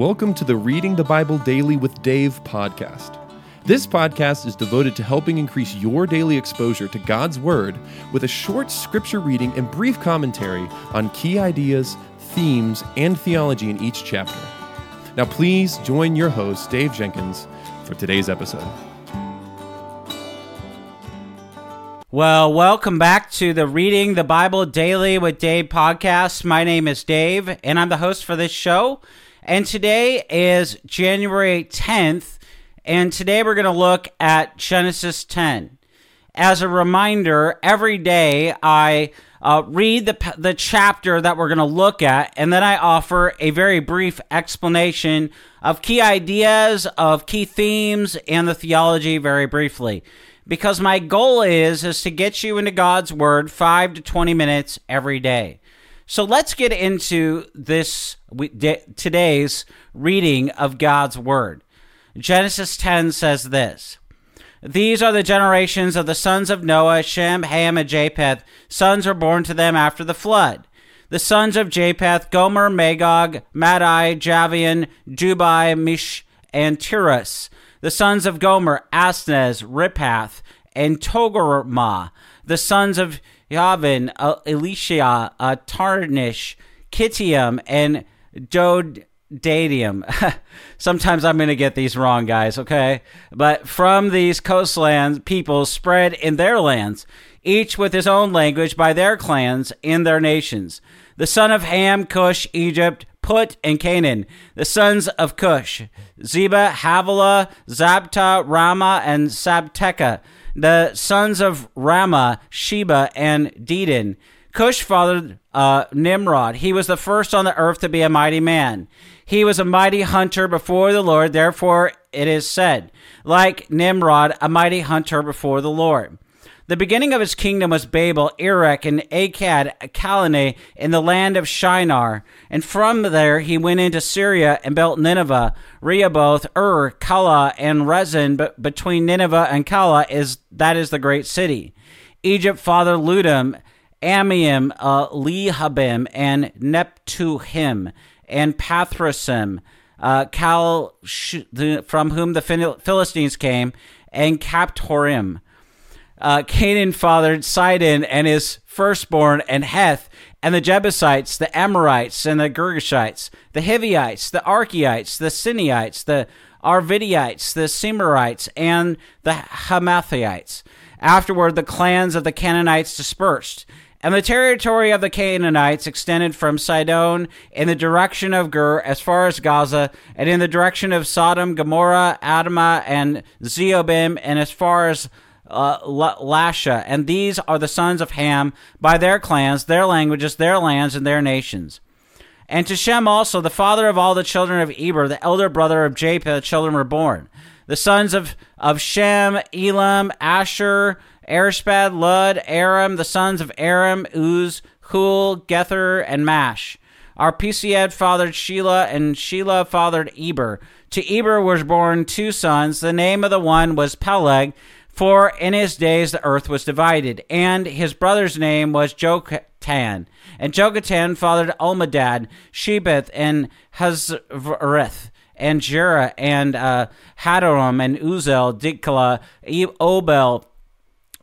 Welcome to the Reading the Bible Daily with Dave podcast. This podcast is devoted to helping increase your daily exposure to God's Word with a short scripture reading and brief commentary on key ideas, themes, and theology in each chapter. Now, please join your host, Dave Jenkins, for today's episode. Well, welcome back to the Reading the Bible Daily with Dave podcast. My name is Dave, and I'm the host for this show. And today is January 10th, and today we're going to look at Genesis 10. As a reminder, every day I uh, read the, the chapter that we're going to look at, and then I offer a very brief explanation of key ideas, of key themes, and the theology very briefly. Because my goal is is to get you into God's Word five to twenty minutes every day. So let's get into this today's reading of God's word. Genesis 10 says this. These are the generations of the sons of Noah, Shem, Ham, and Japheth. Sons were born to them after the flood. The sons of Japheth, Gomer, Magog, Madai, Javan, Jubai, Mish, and Tiras. The sons of Gomer, Asnez, Riphath, and Togarmah. The sons of Yavin, uh, Elisha, uh, Tarnish, Kittium, and Dodadium. Sometimes I'm going to get these wrong, guys, okay? But from these coastlands, people spread in their lands, each with his own language by their clans in their nations. The son of Ham, Cush, Egypt, Put, and Canaan. The sons of Cush, Zeba, Havilah, Zabta, Raamah, and Sabteca the sons of Raamah, Sheba, and Dedan. Cush fathered uh, Nimrod. He was the first on the earth to be a mighty man. He was a mighty hunter before the Lord. Therefore, it is said, like Nimrod, a mighty hunter before the Lord. The beginning of his kingdom was Babel, Erech, and Akkad, Calneh, in the land of Shinar. And from there he went into Syria and built Nineveh, Rehoboth, Ur, Calah, and Resen. But between Nineveh and Calah is that is the great city. Egypt fathered Ludim, Amiim, uh, Lehabim, and Neptuhim, and Pathrasim, uh, Cal, from whom the Philistines came, and Caphtorim uh, Canaan fathered Sidon and his firstborn, and Heth, and the Jebusites, the Amorites, and the Girgashites, the Hivites, the Arkites, the Sinaites, the Arvidites, the Semarites, and the Hamathaites. Afterward, the clans of the Canaanites dispersed. And the territory of the Canaanites extended from Sidon in the direction of Gur as far as Gaza, and in the direction of Sodom, Gomorrah, Admah, and Zebulun, and as far as uh, Lasha, and these are the sons of Ham by their clans, their languages, their lands, and their nations. And to Shem also, the father of all the children of Eber, the elder brother of Japheth, the children were born. The sons of, of Shem, Elam, Asher, Arishpad, Lud, Aram, the sons of Aram, Uz, Hul, Gether, and Mash. Arpachshad fathered Shelah, and Shelah fathered Eber. To Eber was born two sons. The name of the one was Peleg, for in his days the earth was divided, and his brother's name was Joktan. And Joktan fathered Almadad, Shebeth, and Hazareth, and Jerah, and uh, and Uzel, Diklah, Obel,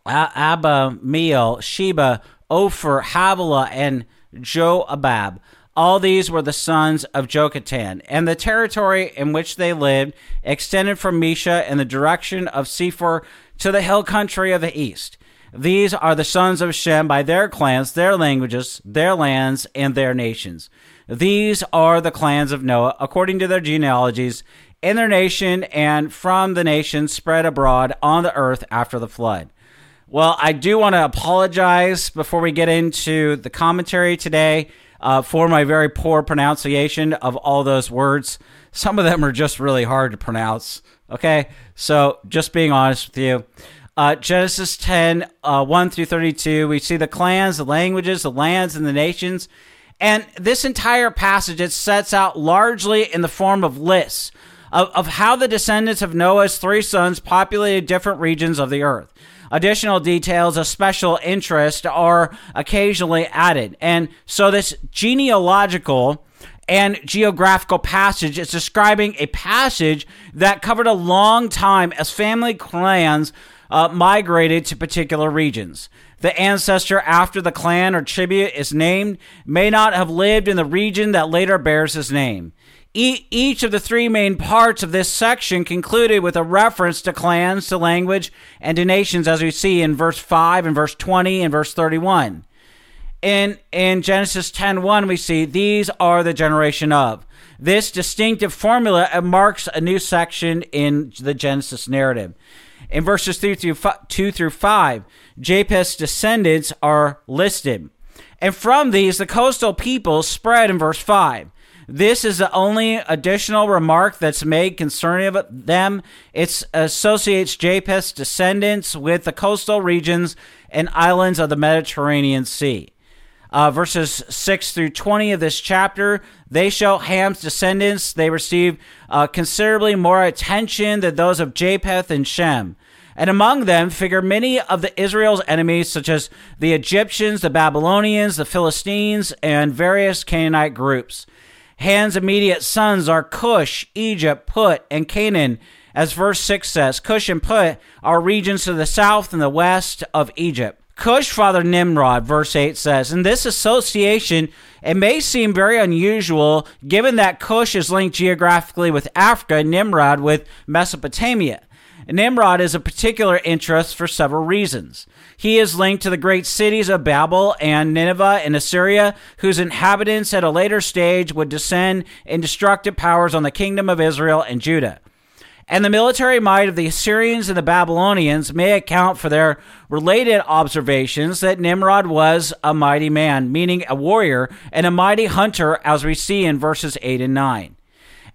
Abba, Meel, Sheba, Ophir, Havilah, and Joabab. All these were the sons of Joktan, and the territory in which they lived extended from Mesha in the direction of Sephor to the hill country of the east. These are the sons of Shem by their clans, their languages, their lands, and their nations. These are the clans of Noah, according to their genealogies, in their nation and from the nations spread abroad on the earth after the flood. Well, I do want to apologize before we get into the commentary today uh, for my very poor pronunciation of all those words. Some of them are just really hard to pronounce. Okay, so just being honest with you. Uh, Genesis 10, uh, 1 through 32, we see the clans, the languages, the lands, and the nations. And this entire passage, it sets out largely in the form of lists of, of how the descendants of Noah's three sons populated different regions of the earth. Additional details of special interest are occasionally added. And so this genealogical and geographical passage. It's describing a passage that covered a long time as family clans uh, migrated to particular regions. The ancestor after the clan or tribute is named may not have lived in the region that later bears his name. E- each of the three main parts of this section concluded with a reference to clans, to language, and to nations, as we see in verse 5 and verse 20 and verse 31. In, in Genesis 10.1, we see, These are the generation of. This distinctive formula marks a new section in the Genesis narrative. In verses 3 through 2 through 5, Japheth's descendants are listed. And from these, the coastal peoples spread in verse 5. This is the only additional remark that's made concerning them. It associates Japheth's descendants with the coastal regions and islands of the Mediterranean Sea. Uh, verses 6 through 20 of this chapter, they show Ham's descendants. They receive uh, considerably more attention than those of Japheth and Shem. And among them figure many of the Israel's enemies, such as the Egyptians, the Babylonians, the Philistines, and various Canaanite groups. Ham's immediate sons are Cush, Egypt, Put, and Canaan, as verse 6 says. Cush and Put are regions to the south and the west of Egypt. Cush father Nimrod, verse 8 says, in this association, it may seem very unusual given that Cush is linked geographically with Africa, and Nimrod with Mesopotamia. Nimrod is a particular interest for several reasons. He is linked to the great cities of Babel and Nineveh in Assyria, whose inhabitants at a later stage would descend in destructive powers on the kingdom of Israel and Judah. And the military might of the Assyrians and the Babylonians may account for their related observations that Nimrod was a mighty man, meaning a warrior, and a mighty hunter, as we see in verses 8 and 9.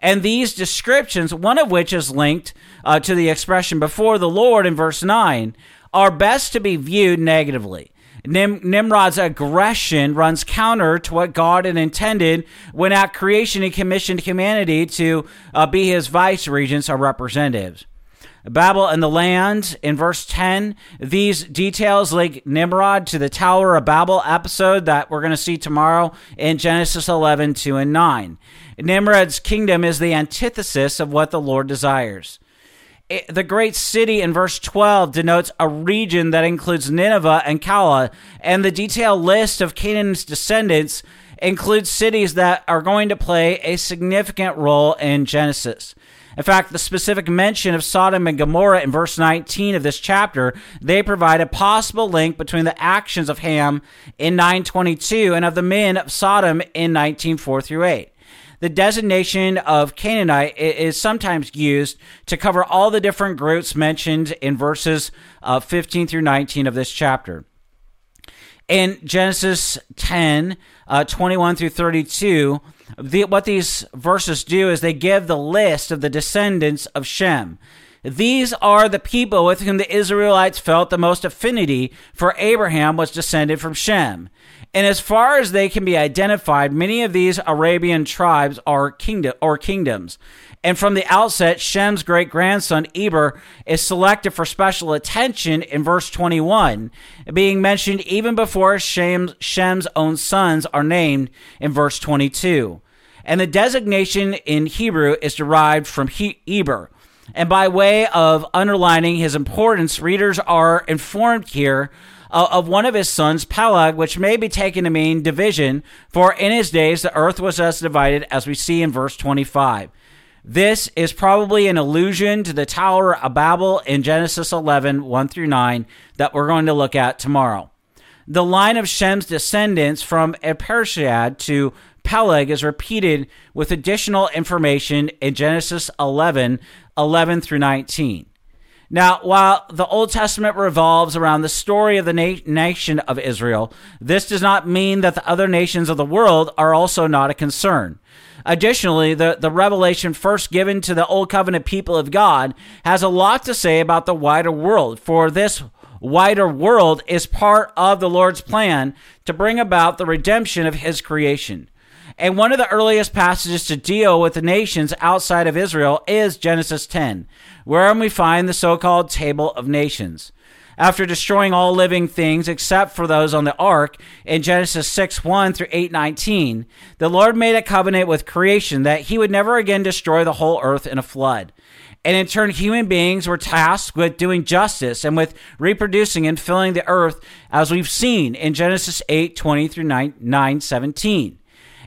And these descriptions, one of which is linked uh, to the expression before the Lord in verse 9, are best to be viewed negatively. Nim- Nimrod's aggression runs counter to what God had intended when at creation he commissioned humanity to uh, be his vice regents or representatives. Babel and the land in verse 10. These details link Nimrod to the Tower of Babel episode that we're going to see tomorrow in Genesis 11, 2 and 9. Nimrod's kingdom is the antithesis of what the Lord desires. It, the great city in verse 12 denotes a region that includes Nineveh and Calah, and the detailed list of Canaan's descendants includes cities that are going to play a significant role in Genesis. In fact, the specific mention of Sodom and Gomorrah in verse 19 of this chapter, they provide a possible link between the actions of Ham in 922 and of the men of Sodom in 194 through 8 the designation of Canaanite is sometimes used to cover all the different groups mentioned in verses uh, 15 through 19 of this chapter. In Genesis 10, uh, 21 through 32, the, what these verses do is they give the list of the descendants of Shem. These are the people with whom the Israelites felt the most affinity, for Abraham was descended from Shem. And as far as they can be identified, many of these Arabian tribes are kingdom or kingdoms. And from the outset, Shem's great grandson Eber is selected for special attention in verse 21, being mentioned even before Shem's, Shem's own sons are named in verse 22. And the designation in Hebrew is derived from he- Eber. And by way of underlining his importance, readers are informed here of one of his sons, Peleg, which may be taken to mean division, for in his days the earth was thus divided, as we see in verse 25. This is probably an allusion to the Tower of Babel in Genesis 11, 1 through 9, that we're going to look at tomorrow. The line of Shem's descendants from Arpachshad to Peleg is repeated with additional information in Genesis 11, 11 through 19. Now, while the Old Testament revolves around the story of the na- nation of Israel, this does not mean that the other nations of the world are also not a concern. Additionally, the, the revelation first given to the Old Covenant people of God has a lot to say about the wider world, for this wider world is part of the Lord's plan to bring about the redemption of his creation. And one of the earliest passages to deal with the nations outside of Israel is Genesis 10, wherein we find the so called Table of Nations. after destroying all living things except for those on the ark in Genesis 6 1 through 8 19, the Lord made a covenant with creation that he would never again destroy the whole earth in a flood. And in turn, human beings were tasked with doing justice and with reproducing and filling the earth, as we've seen in Genesis 8 20 through 9, 9 17.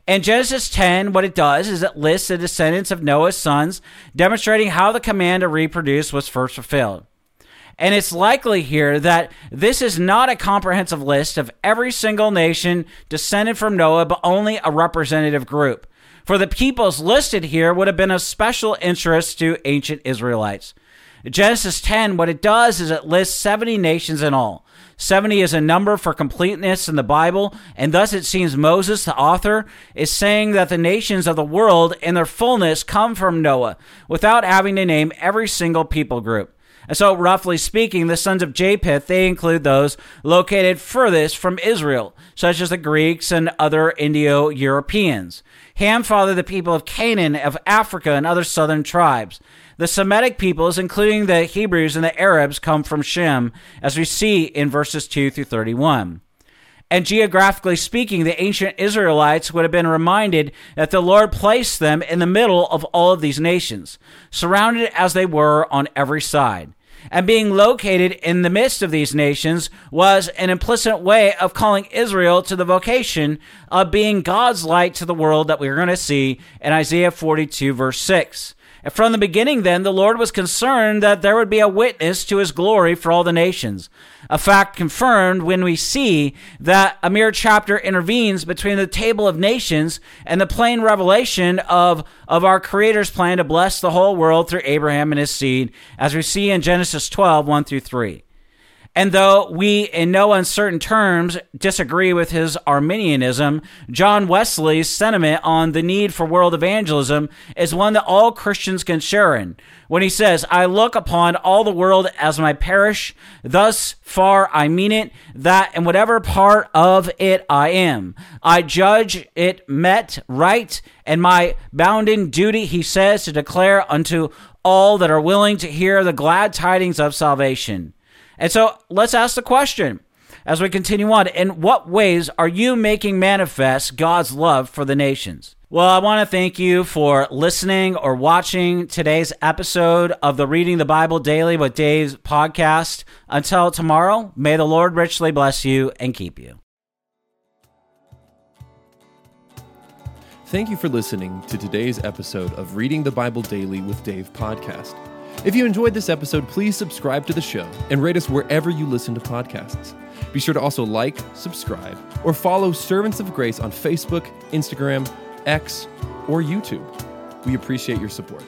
In Genesis 10, what it does is it lists the descendants of Noah's sons, demonstrating how the command to reproduce was first fulfilled. And it's likely here that this is not a comprehensive list of every single nation descended from Noah, but only a representative group. For the peoples listed here would have been of special interest to ancient Israelites. Genesis 10, what it does is it lists 70 nations in all. 70 is a number for completeness in the Bible, and thus it seems Moses, the author, is saying that the nations of the world in their fullness come from Noah, without having to name every single people group. And so, roughly speaking, the sons of Japheth, they include those located furthest from Israel, such as the Greeks and other Indo Europeans. Ham fathered the people of Canaan, of Africa, and other southern tribes. The Semitic peoples, including the Hebrews and the Arabs, come from Shem, as we see in verses 2 through 31. And geographically speaking, the ancient Israelites would have been reminded that the Lord placed them in the middle of all of these nations, surrounded as they were on every side. And being located in the midst of these nations was an implicit way of calling Israel to the vocation of being God's light to the world that we're going to see in Isaiah 42, verse 6. From the beginning, then, the Lord was concerned that there would be a witness to his glory for all the nations. A fact confirmed when we see that a mere chapter intervenes between the table of nations and the plain revelation of, of our Creator's plan to bless the whole world through Abraham and his seed, as we see in Genesis 12 1 through 3. And though we, in no uncertain terms, disagree with his Arminianism, John Wesley's sentiment on the need for world evangelism is one that all Christians can share in. When he says, I look upon all the world as my parish, thus far I mean it, that in whatever part of it I am, I judge it met right, and my bounden duty, he says, to declare unto all that are willing to hear the glad tidings of salvation. And so let's ask the question as we continue on in what ways are you making manifest God's love for the nations? Well, I want to thank you for listening or watching today's episode of the Reading the Bible Daily with Dave's podcast. Until tomorrow, may the Lord richly bless you and keep you. Thank you for listening to today's episode of Reading the Bible Daily with Dave podcast. If you enjoyed this episode, please subscribe to the show and rate us wherever you listen to podcasts. Be sure to also like, subscribe, or follow Servants of Grace on Facebook, Instagram, X, or YouTube. We appreciate your support.